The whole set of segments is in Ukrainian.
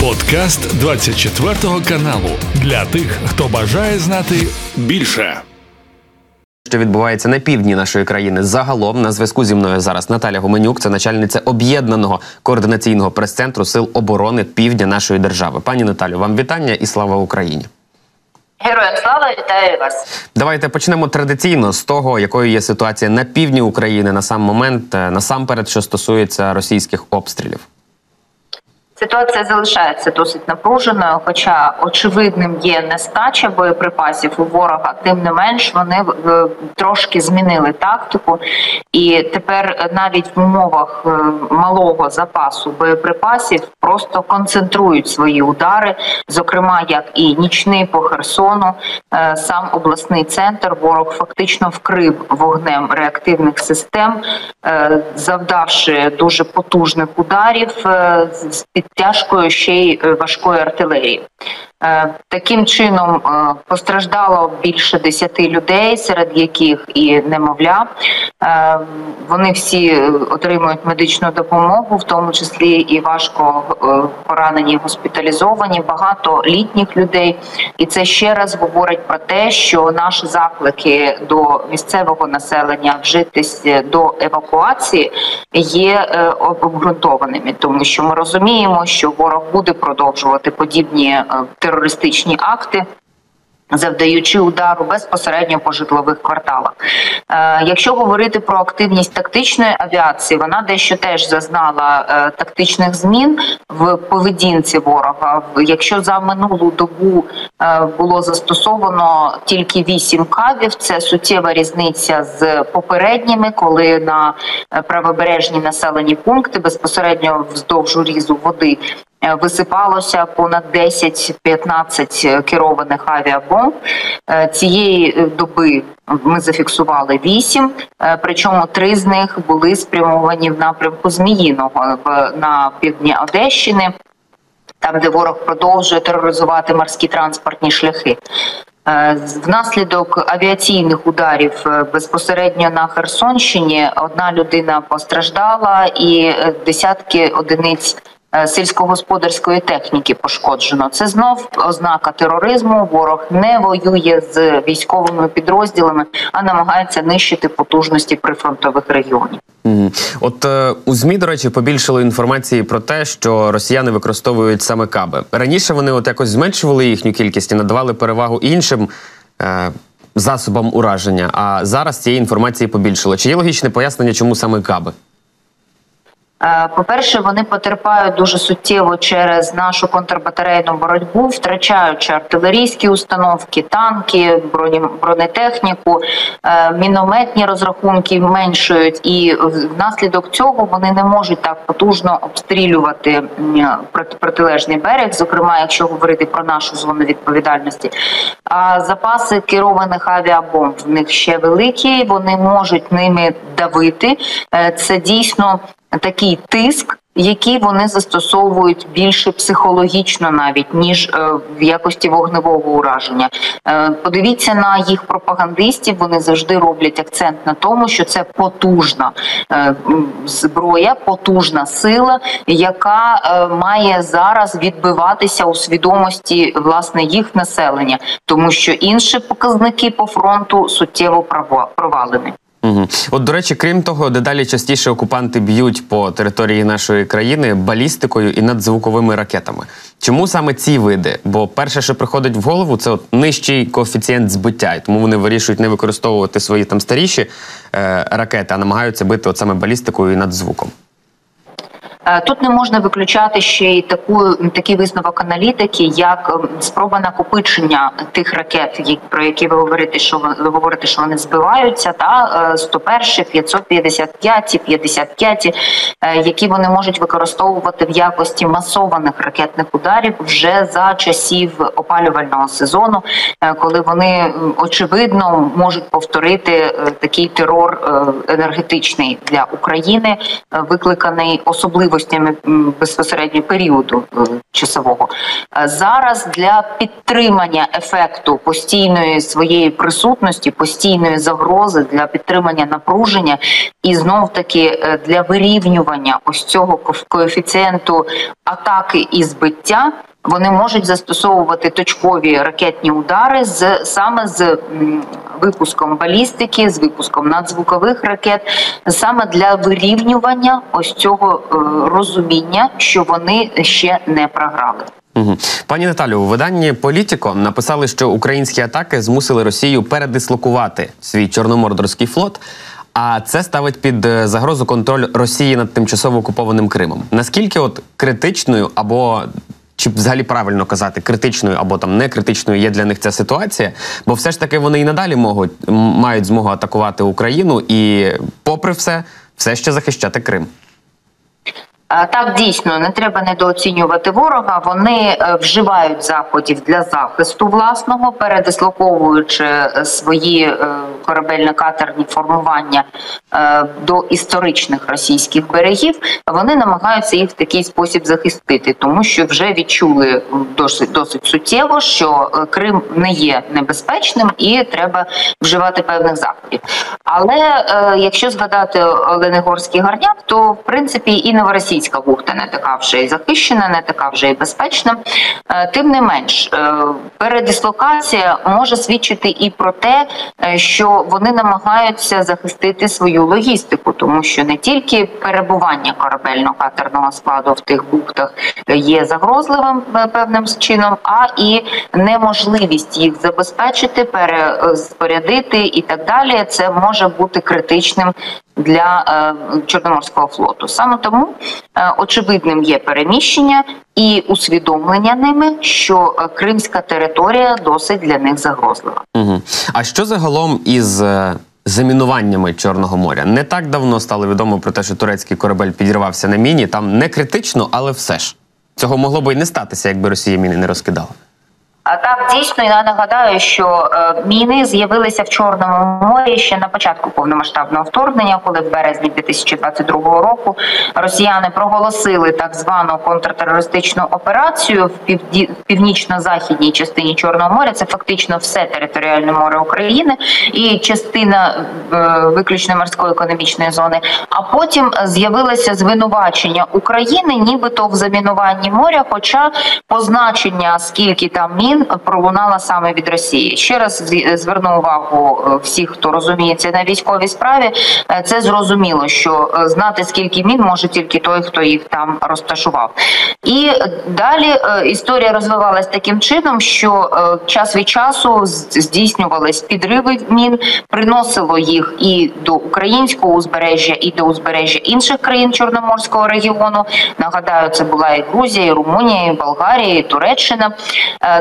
Подкаст 24 каналу для тих, хто бажає знати більше. Що відбувається на півдні нашої країни загалом на зв'язку зі мною зараз Наталя Гуменюк, це начальниця об'єднаного координаційного прес-центру сил оборони Півдня нашої держави. Пані Наталю, вам вітання і слава Україні. Героям слава вітаю вас. Давайте почнемо традиційно з того, якою є ситуація на півдні України на сам момент, е, насамперед, що стосується російських обстрілів. Ситуація залишається досить напруженою, хоча очевидним є нестача боєприпасів у ворога. Тим не менш, вони е, трошки змінили тактику, і тепер навіть в умовах е, малого запасу боєприпасів просто концентрують свої удари, зокрема як і нічний по Херсону, е, сам обласний центр. Ворог фактично вкрив вогнем реактивних систем, завдавши дуже потужних ударів з під тяжкою ще й е, важкої артилерії. Таким чином е, постраждало більше десяти людей, серед яких і немовля. Вони всі отримують медичну допомогу, в тому числі і важко поранені, госпіталізовані, багато літніх людей. І це ще раз говорить про те, що наші заклики до місцевого населення вжитись до евакуації є обґрунтованими, тому що ми розуміємо, що ворог буде продовжувати подібні терористичні терористичні акти. Завдаючи удару безпосередньо по житлових кварталах, Е, якщо говорити про активність тактичної авіації, вона дещо теж зазнала е, тактичних змін в поведінці ворога. Якщо за минулу добу е, було застосовано тільки вісім кавів, це суттєва різниця з попередніми, коли на е, правобережні населені пункти безпосередньо вздовж різу води висипалося понад 10-15 керованих авіабомб. Е, цієї е, доби ми зафіксували 8, причому три з них були спрямовані в напрямку Зміїного на півдні Одещини, там де ворог продовжує тероризувати морські транспортні шляхи. Внаслідок авіаційних ударів безпосередньо на Херсонщині одна людина постраждала, і десятки одиниць Е, сільськогосподарської техніки пошкоджено. Це знов ознака тероризму. Ворог не воює з військовими підрозділами, а намагається нищити потужності прифронтових регіонів. От е, у змі до речі побільшили інформації про те, що росіяни використовують саме каби. Раніше вони от якось зменшували їхню кількість і надавали перевагу іншим. Е, Засобам ураження, а зараз цієї інформації побільшило. Чи є логічне пояснення, чому саме каби? Е, по-перше, вони потерпають дуже суттєво через нашу контрбатарейну боротьбу, втрачаючи артилерійські установки, танки, бронетехніку, е, мінометні розрахунки меншують, і внаслідок цього вони не можуть так потужно обстрілювати протилежний берег, зокрема, якщо говорити про нашу зону відповідальності. А запаси керованих авіабомб в них ще великі. Вони можуть ними давити. Е, це дійсно такий тиск, який вони застосовують більше психологічно, навіть ніж е, в якості вогневого ураження. Е, подивіться на їх пропагандистів. Вони завжди роблять акцент на тому, що це потужна е, зброя, потужна сила, яка має зараз відбиватися у свідомості власне їх населення, тому що інші показники по фронту суттєво провалені. Угу. От, до речі, крім того, дедалі частіше окупанти б'ють по території нашої країни балістикою і надзвуковими ракетами. Чому саме ці види? Бо перше, що приходить в голову, це от нижчий коефіцієнт збиття, і тому вони вирішують не використовувати свої там старіші е, ракети, а намагаються бити от саме балістикою і надзвуком. Е, тут не можна виключати ще й таку такий висновок аналітики, як ем, спроба накопичення тих ракет, про які ви говорите, що ви говорите, що вони збиваються, та 101, 555, 55, які вони можуть використовувати в якості масованих ракетних ударів вже за часів опалювального сезону, е, коли вони очевидно можуть повторити е, такий терор енергетичний для України, викликаний особливо швидкостями безпосередньо періоду е, часового. Зараз для підтримання ефекту постійної своєї присутності, постійної загрози для підтримання напруження і знов таки для вирівнювання ось цього коефіцієнту атаки і збиття. Вони можуть застосовувати точкові ракетні удари з саме з випуском балістики, з випуском надзвукових ракет, саме для вирівнювання ось цього е, розуміння, що вони ще не програли. Пані Наталю, у виданні Політіко написали, що українські атаки змусили Росію передислокувати свій чорномордорський флот. А це ставить під е, загрозу контроль Росії над тимчасово окупованим Кримом. Наскільки от критичною або чи взагалі правильно казати критичною або там не критичною є для них ця ситуація, бо все ж таки вони і надалі можуть мають змогу атакувати Україну і, попри все, все ще захищати Крим. Так, дійсно не треба недооцінювати ворога. Вони е, вживають заходів для захисту власного, передислоковуючи е, свої е, корабельно-катерні формування до історичних російських берегів. Вони намагаються їх в такий спосіб захистити, тому що вже відчули досить досить суттєво, що Крим не є небезпечним і треба вживати певних заходів. Але якщо згадати Оленегорський гарняк, то в принципі і Новоросійський Російська бухта не така вже і захищена, не така вже і безпечна. Е, тим не менш, е, передислокація може свідчити і про те, е, що вони намагаються захистити свою логістику, тому що не тільки перебування корабельно-катерного складу в тих бухтах є загрозливим певним чином, а і неможливість їх забезпечити, переспорядити і так далі. Це може бути критичним для е, Чорноморського флоту. Саме тому е, очевидним є переміщення і усвідомлення ними, що е, кримська територія досить для них загрозлива. Угу. А що загалом із замінуваннями Чорного моря? Не так давно стало відомо про те, що турецький корабель підірвався на міні. Там не критично, але все ж цього могло би й не статися, якби Росія міни не розкидала. Так дійсно я нагадаю, що е, міни з'явилися в Чорному морі ще на початку повномасштабного вторгнення, коли в березні 2022 року росіяни проголосили так звану контртерористичну операцію в північно-західній частині Чорного моря. Це фактично все територіальне море України і частина е, виключно морської економічної зони. А потім з'явилося звинувачення України, нібито в замінуванні моря, хоча позначення скільки там мін змін пролунала саме від Росії. Ще раз зверну увагу е, всіх, хто розуміється на військовій справі. Е, це зрозуміло, що е, знати скільки мін може тільки той, хто їх там розташував. І далі історія розвивалась таким чином, що час від часу здійснювались підриви мін, приносило їх і до українського узбережжя, і до узбережжя інших країн Чорноморського регіону. Нагадаю, це була і Грузія, і Румунія, і Болгарія, і Туреччина.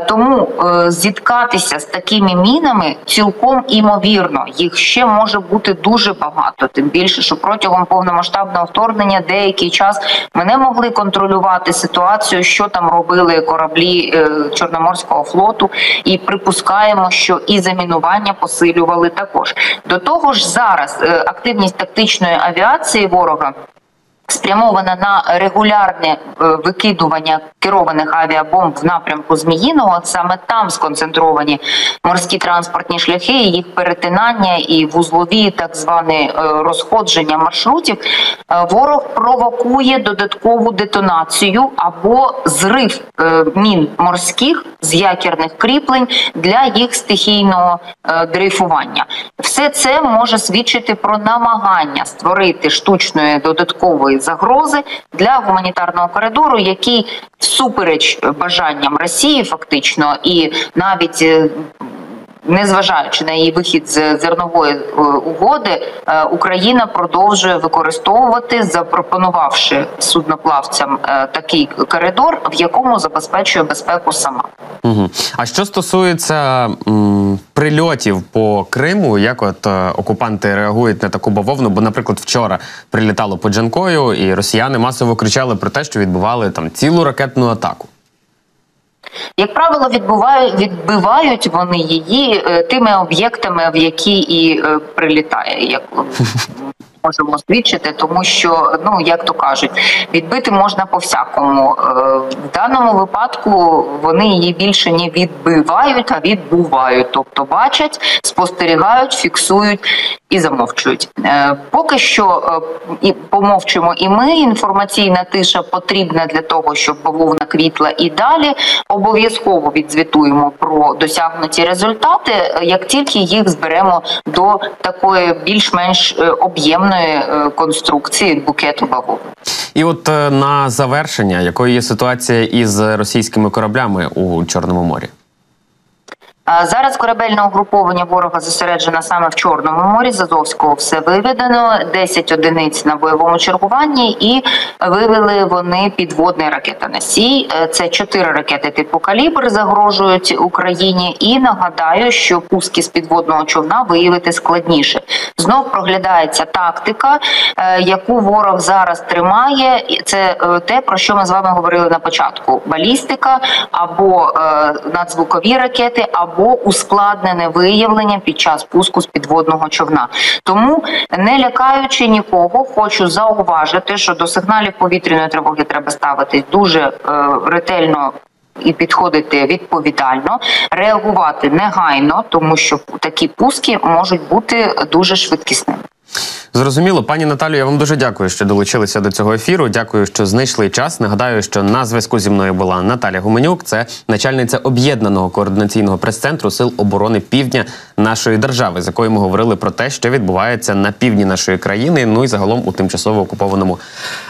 Тому тому е, зіткатися з такими мінами цілком імовірно їх ще може бути дуже багато. Тим більше, що протягом повномасштабного вторгнення деякий час ми не могли контролювати ситуацію, що там робили кораблі е, Чорноморського флоту, і припускаємо, що і замінування посилювали також. До того ж, зараз е, активність тактичної авіації ворога спрямована на регулярне е, викидування керованих авіабомб в напрямку Зміїного. Саме там сконцентровані морські транспортні шляхи, їх перетинання і вузлові так зване е, розходження маршрутів. Е, ворог провокує додаткову детонацію або зрив мін морських з якірних кріплень для їх стихійного дрейфування. Все це може свідчити про намагання створити штучної додаткової загрози для гуманітарного коридору, який всупереч бажанням Росії, фактично, і навіть е, незважаючи на її вихід з зернової е, угоди, е, Україна продовжує використовувати, запропонувавши судноплавцям такий коридор, в якому забезпечує безпеку сама. Угу. А що стосується м, прильотів по Криму, як от е, окупанти реагують на таку бавовну? Бо, наприклад, вчора прилітало по Джанкою, і росіяни масово кричали про те, що відбували там цілу ракетну атаку. Як правило, відбувають відбивають вони її е, тими об'єктами, в які і е, прилітає. Як можемо свідчити, тому що ну як то кажуть, відбити можна по всякому. Е, в даному випадку вони її більше не відбивають, а відбувають, тобто бачать, спостерігають, фіксують і замовчують. Е, поки що і помовчимо, і ми інформаційна тиша потрібна для того, щоб бавовна квітла і далі обов'язково відзвітуємо про досягнуті результати, як тільки їх зберемо до такої більш-менш е, об'ємної е, конструкції букету бавовни. І от е, на завершення, якою є ситуація із російськими кораблями у Чорному морі? Зараз корабельне угруповання ворога зосереджено саме в Чорному морі. З Азовського все виведено, 10 одиниць на бойовому чергуванні, і вивели вони підводний ракетоносій. Е, це чотири ракети типу калібр загрожують Україні. І нагадаю, що пуски з підводного човна виявити складніше. Знов проглядається тактика, е, яку ворог зараз тримає. Це е, те про що ми з вами говорили на початку: балістика або надзвукові ракети, або або ускладнене виявлення під час пуску з підводного човна. Тому не лякаючи нікого, хочу зауважити, що до сигналів повітряної тривоги треба ставитись дуже е, ретельно. І підходити відповідально, реагувати негайно, тому що такі пуски можуть бути дуже швидкісними. Зрозуміло, пані Наталю, я вам дуже дякую, що долучилися до цього ефіру. Дякую, що знайшли час. Нагадаю, що на зв'язку зі мною була Наталя Гуменюк, це начальниця об'єднаного координаційного прес-центру Сил оборони Півдня нашої держави, з якою ми говорили про те, що відбувається на півдні нашої країни, ну і загалом у тимчасово окупованому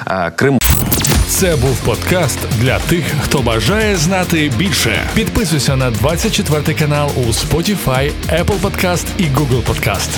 е, Криму. Це був подкаст для тих, хто бажає знати більше. Підписуйся на 24 канал у Spotify, Apple Podcast і Google Podcast.